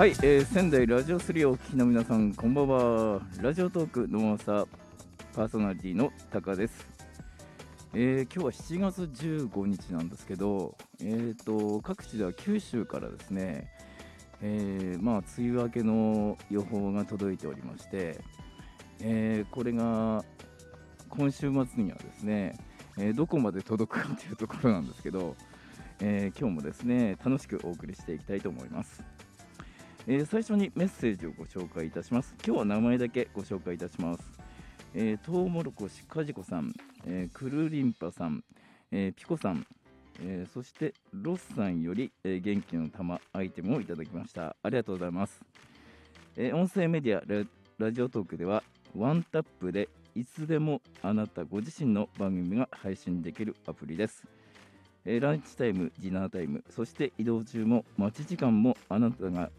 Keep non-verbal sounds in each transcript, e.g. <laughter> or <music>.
はい、えー仙台ラジオ3をお聞きの皆さん、こんばんは。ラジオトークの朝パーソナリティのタカです。えー今日は7月15日なんですけど、えー、と各地では九州からですね、えーまあ、梅雨明けの予報が届いておりまして、えーこれが今週末にはですね、えどこまで届くかというところなんですけど、えー今日もですね楽しくお送りしていきたいと思います。えー最初にメッセージをご紹介いたします。今日は名前だけご紹介いたします。えー、トウモロコシかじこさん、えー、くるりんぱさん、えーピコさん、えーそしてロスさんより、えー元気の玉アイテムをいただきました。ありがとうございます。えー音声メディアララジオトークではワンタップでいつでもあなたご自身の番組が配信できるアプリです。えーランチタイム、ディナータイム、そして移動中も待ち時間もあなたが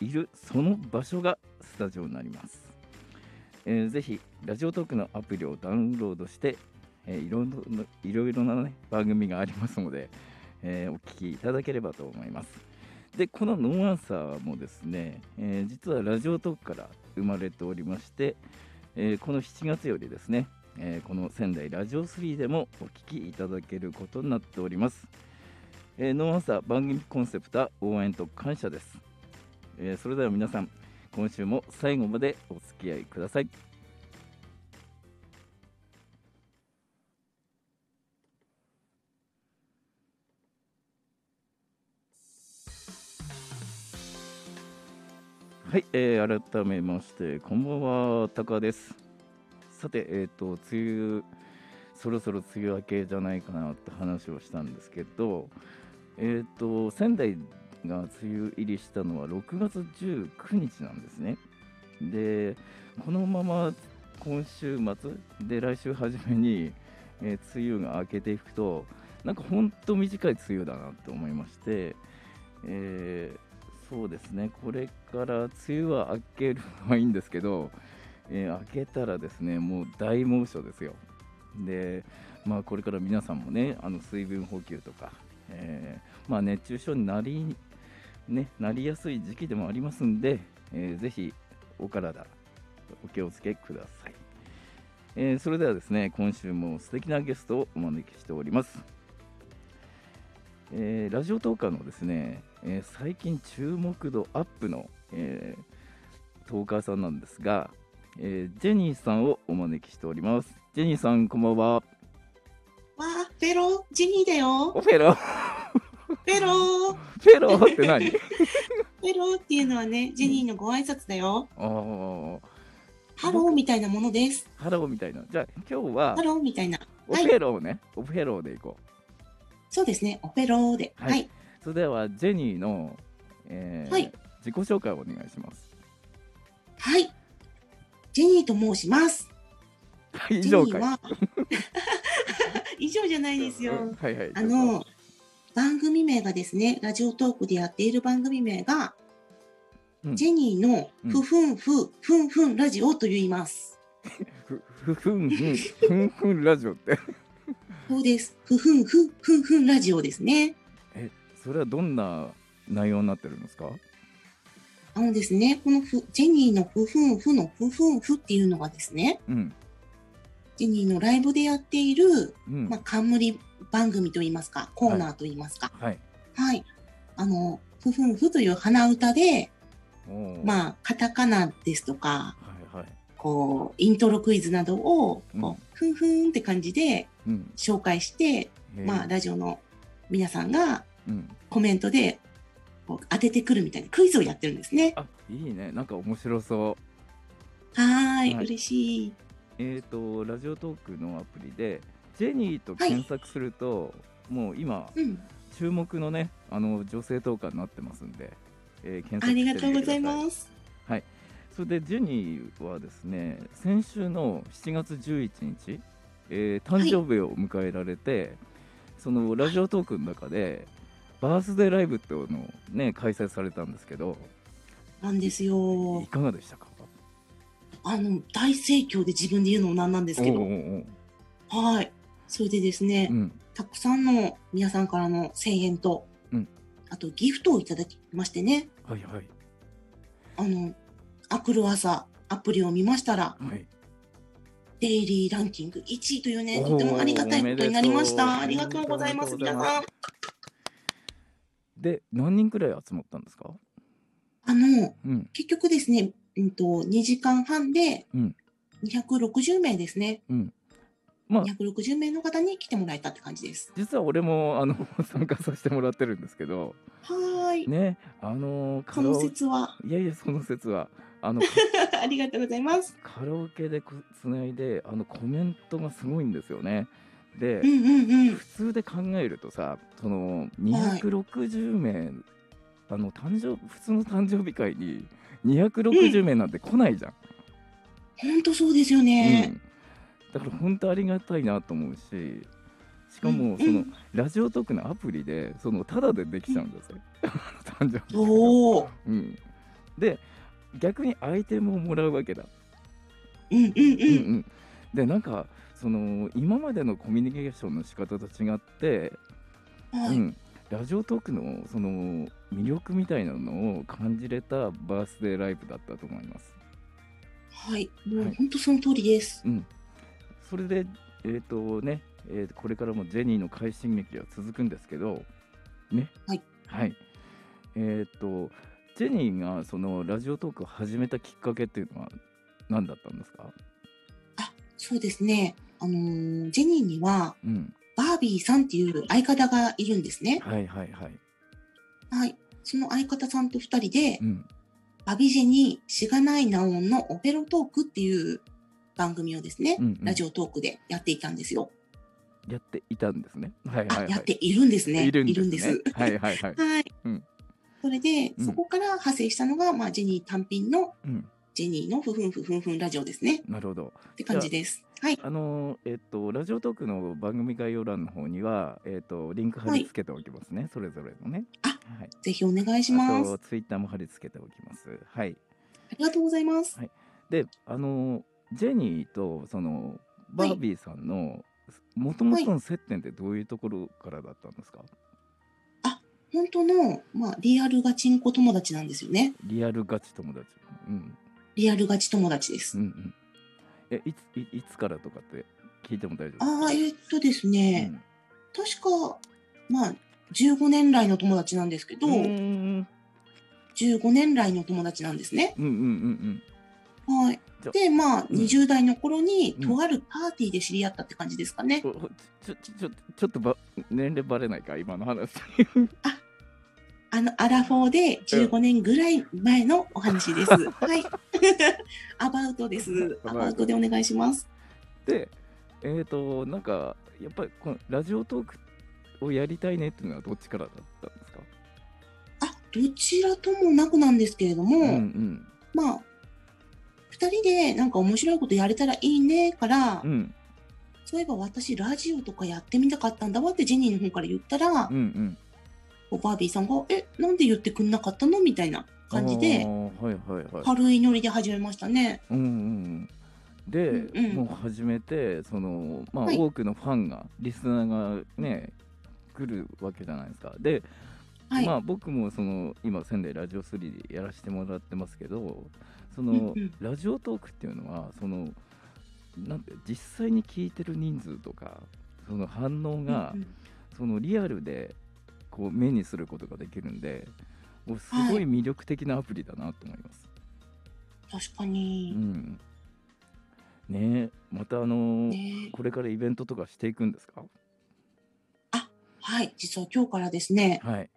いるその場所がスタジオになります。えーぜひラジオトークのアプリをダウンロードして、えーいろいろいろな、ね、番組がありますので、えーお聞きいただければと思います。でこのノーアンサーもですね、え実はラジオトークから生まれておりまして、えこの7月よりですね、えこの仙台ラジオ3でもお聞きいただけることになっております。えーノーアンサー番組コンセプトは応援と感謝です。えーそれでは皆さん今週も最後までお付き合いください。はい、えー改めましてこんばんはタカです。さてえっ、と梅雨そろそろ梅雨明けじゃないかなって話をしたんですけどえっ、と仙台が梅雨入りしたのは6月19日なんですね。で、このまま今週末で来週初めに、えー梅雨が明けていくと、なんか本当短い梅雨だなと思いまして、えーそうですね、これから梅雨は明けるのはいいんですけど、えー明けたらですね、もう大猛暑ですよ。で、まあ、これから皆さんもね、あの水分補給とか、えまあ、熱中症になりね、なりやすい時期でもありますんで、えーぜひお体お気をつけください、えーそれではですね今週も素敵なゲストをお招きしております、えーラジオトーカーのですね、えー最近注目度アップの、えートーカーさんなんですが、えージェニーさんをお招きしております。ジェニーさんこんばんは。わあ、フェロ？ー、ジニーだよ。おフェロフェロー、フェローって何？<laughs> フェローっていうのはね、ジニーのご挨拶だよ。ハローみたいなものです。ハローみたいなじゃあ今日はハローみたいな。オフェローね、オフェローでいこうそうですね、オフェローで。はいはい。それではジェニーの、えーはい自己紹介をお願いします。はい。ジニーと申します。はい、以ジ上かい。<laughs> 以上じゃないですよ。はいはい。あの、番組名がですね、ラジオトークでやっている番組名が、うんジニーのふふんふ、ふんふんラジオと言います。ふふふんふんふんふんラジオってそうです。ふふんふ、ふんふんラジオですね。えそれはどんな内容になってるんですか？あのですね、このふジェニーのふふんふのふふんふっていうのがですね、うんジェニーのライブでやっている、うん、まあ、冠番組といいますか、コーナーといいますか。はい。はい。あの、ふふんふという鼻歌で、まあ、カタカナですとか、はいはい。こう、イントロクイズなどを、うんこう、ふんふんって感じでうん。紹介して、へーまあ、ラジオの皆さんがうん。コメントでこう当ててくるみたいなクイズをやってるんですね。あいいね。なんか面白そう。はーい、はい嬉しい。えっ、とラジオトークのアプリでジェニーと検索すると、もう今うん。注目のねあの女性トーカーになってますんで、えー検索ありがしてみてくださいとうございます。それでジェニーはですね先週の7月11日、えー誕生日を迎えられて、そのラジオトークの中でバースデーライブっていうのをね開催されたんですけどなんですよい。かがでしたか？あの、大盛況で自分で言うのもなんなんですけど。おうおうはい。それでですね、うん。たくさんの皆さんからの声援と、うん。あとギフトをいただきましてね。はいはい。あの、アクル朝アプリを見ましたら、はい。デイリーランキング1位というね、とてもありがたいことになりました。ありがとうございます、皆さん。で何人くらい集まったんですか？あの、うん。結局ですね、うんと、2時間半でうん。260名ですね。うんまあ260名の方に来てもらえたって感じです。実は俺もあの <laughs> 参加させてもらってるんですけどはーい。ねあのカそのラオ説は、いやいやその説はあの <laughs> ありがとうございます。カラオケでこつないであのコメントがすごいんですよね。で、うんうんうん。普通で考えるとさその260名、あの誕生普通の誕生日会に260名なんて来ないじゃん。本当そうですよね。うんだから本当ありがたいなと思うししかうんもその、ラジオトークのアプリでそのタダでできちゃうんですよ、<laughs> 誕生日おお。うん、で逆にアイテムをもらうわけだ、うんうんう。うんんでなんかその今までのコミュニケーションの仕方と違って、はい。うん、ラジオトークのその魅力みたいなのを感じれたバースデーライブだったと思います。はい。もはいう本当その通りです。うん、それで、えーとねえーとこれからもジェニーの快進撃は続くんですけど、ねはいはいえー、とジェニーがそのラジオトークを始めたきっかけっていうのは何だったんですか、そうですね。あのージェニーには、うん、バービーさんっていう相方がいるんですね。はいはいはい、はい。その相方さんと二人でう、ん、バビジェニーしがないナオンのオペロトークっていう番組をですね、うんうんラジオトークでやっていたんですよ。やっていたんですね。はいはいあ、はい。やっているんですね。いるんです,、ね。はいはいはい。はい。うんそれで、うんそこから派生したのが、まあ、ジェニー単品のうん、ジェニーのふふんふふんふんラジオですね。なるほど。って感じです。はい。あのーえっとラジオトークの番組概要欄の方にはえっとリンク貼り付けておきますね。それぞれのね。あはい。ぜひお願いしあます。とツイッターも貼り付けておきます。はい。ありがとうございます。で、あのジェニーとそのバービーさんのもともとの接点ってどういうところからだったんですか？本当の、まあ、リアルガチンコ友達なんですよね。リアルガチ友達。うんリアルガチ友達です。うんうん。えいついいつからとかって聞いても大丈夫ですか？ああ、えーっとですね、確か、まあ、15年来の友達なんですけど、うん、うんうん15年来の友達なんですね。うんうんうんうん。はい。で、まあ、うん20代の頃に、うんとあるパーティーで知り合ったって感じですかね。ちょちょちょちょっとば年齢バレないか今の話。あの、アラフォーで15年ぐらい前のお話です。はい。アバウトです。アバウトでお願いします。で、えっ、となんかやっぱりこのラジオトークをやりたいねっていうのはどっちからだったんですか？あ、どちらともなくなんですけれども、うんうんまあ、二人でなんか面白いことやれたらいいねから、うんそういえば私ラジオとかやってみたかったんだわってジェニーの方から言ったらうんう、ん。こうバービーさんが、え、なんで言ってくんなかったのみたいな感じあで、ーはいはいはい。軽いノリで始めましたね。うんうんうん。で、うんうんもう始めてそのまあ、はい多くのファンがリスナーがね来るわけじゃないですか。で、はい。まあ僕もその今仙台ラジオ3でやらせてもらってますけど、その、ラジオトークっていうのはそのなんて実際に聞いてる人数とかその反応が、そのリアルでこう目にすることができるんで、もうすごい魅力的なアプリだなと思います。確かうに。ん。ねえまたあのーねこれからイベントとかしていくんですか？はい。実は今日からですね、はい。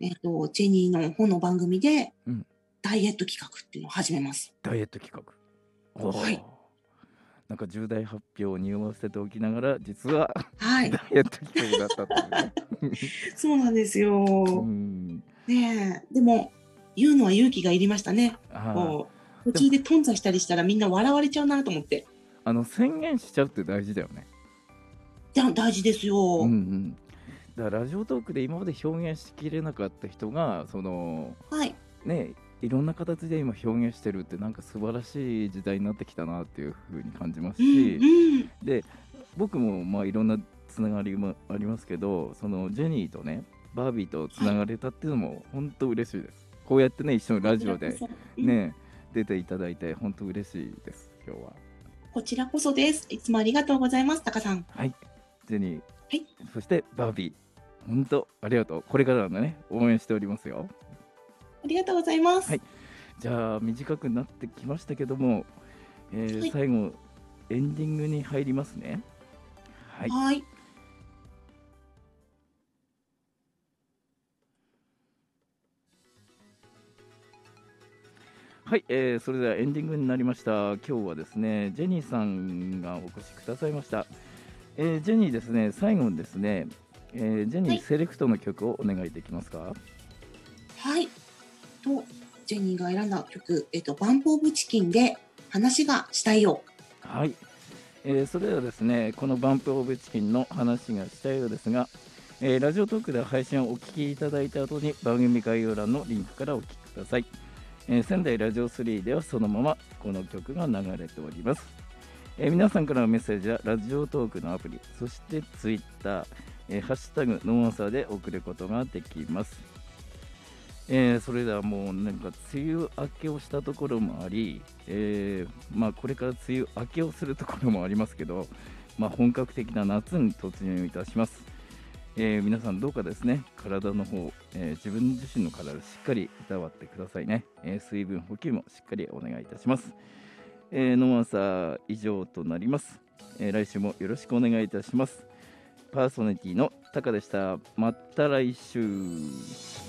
えっ、と、ジェニーの方の番組で、うんダイエット企画っていうのを始めます。ダイエット企画。はいなんか重大発表を匂わせておきながら実ははいダ。イエット企画だったっていうね。<laughs> そうなんですよ。うん。ねえ。でも、言うのは勇気がいりましたね。こう途中で頓挫したりしたらみんな笑われちゃうなと思って。あの宣言しちゃうって大事だよね。じゃ大事ですよ。うんうん。だからラジオトークで今まで表現しきれなかった人がそのはい。ねいろんな形で今表現してるってなんか素晴らしい時代になってきたなっていうふうに感じますうんし、うん。で僕もまあいろんなつながりもありますけどそのジェニーとねバービーとつながれたっていうのも本当嬉しいです。こうやってね一緒のラジオでね、出ていただいて本当嬉しいです今日は。こちらこそです。いつもありがとうございます、タカさん。はい。ジェニー、はい。そしてバービー。本当ありがとう。これからのね。応援しておりますよありがとうございます。はいじゃあ短くなってきましたけども、えーはい最後エンディングに入りますねはいはい。はい、えーそれではエンディングになりました。今日はですね、ジェニーさんがお越しくださいました。えージェニーですね、最後にですね、えージェニはいーセレクトの曲をお願いできますか？はい。と、ジェニーが選んだ曲、えっと、バンプオブチキンで話がしたいよ。はい、えーそれではですね、このバンプオブチキンの話がしたいようですが、えーラジオトークで配信をお聞きいただいた後に番組概要欄のリンクからお聞きください。えー仙台ラジオ3ではそのままこの曲が流れております。えー皆さんからのメッセージはラジオトークのアプリ、そしてツイッター、えーハッシュタグノーアンサーで送ることができます。えーそれではもうなんか梅雨明けをしたところもあり、えーまあ、これから梅雨明けをするところもありますけど、まあ、本格的な夏に突入いたします。えー皆さんどうかですね、体の方、えー自分自身の体をしっかりいたわってくださいね。えー水分補給もしっかりお願いいたします。えー、ノーアンサー以上となります、えー来週もよろしくお願いいたします。パーソナリティのタカでした。また来週。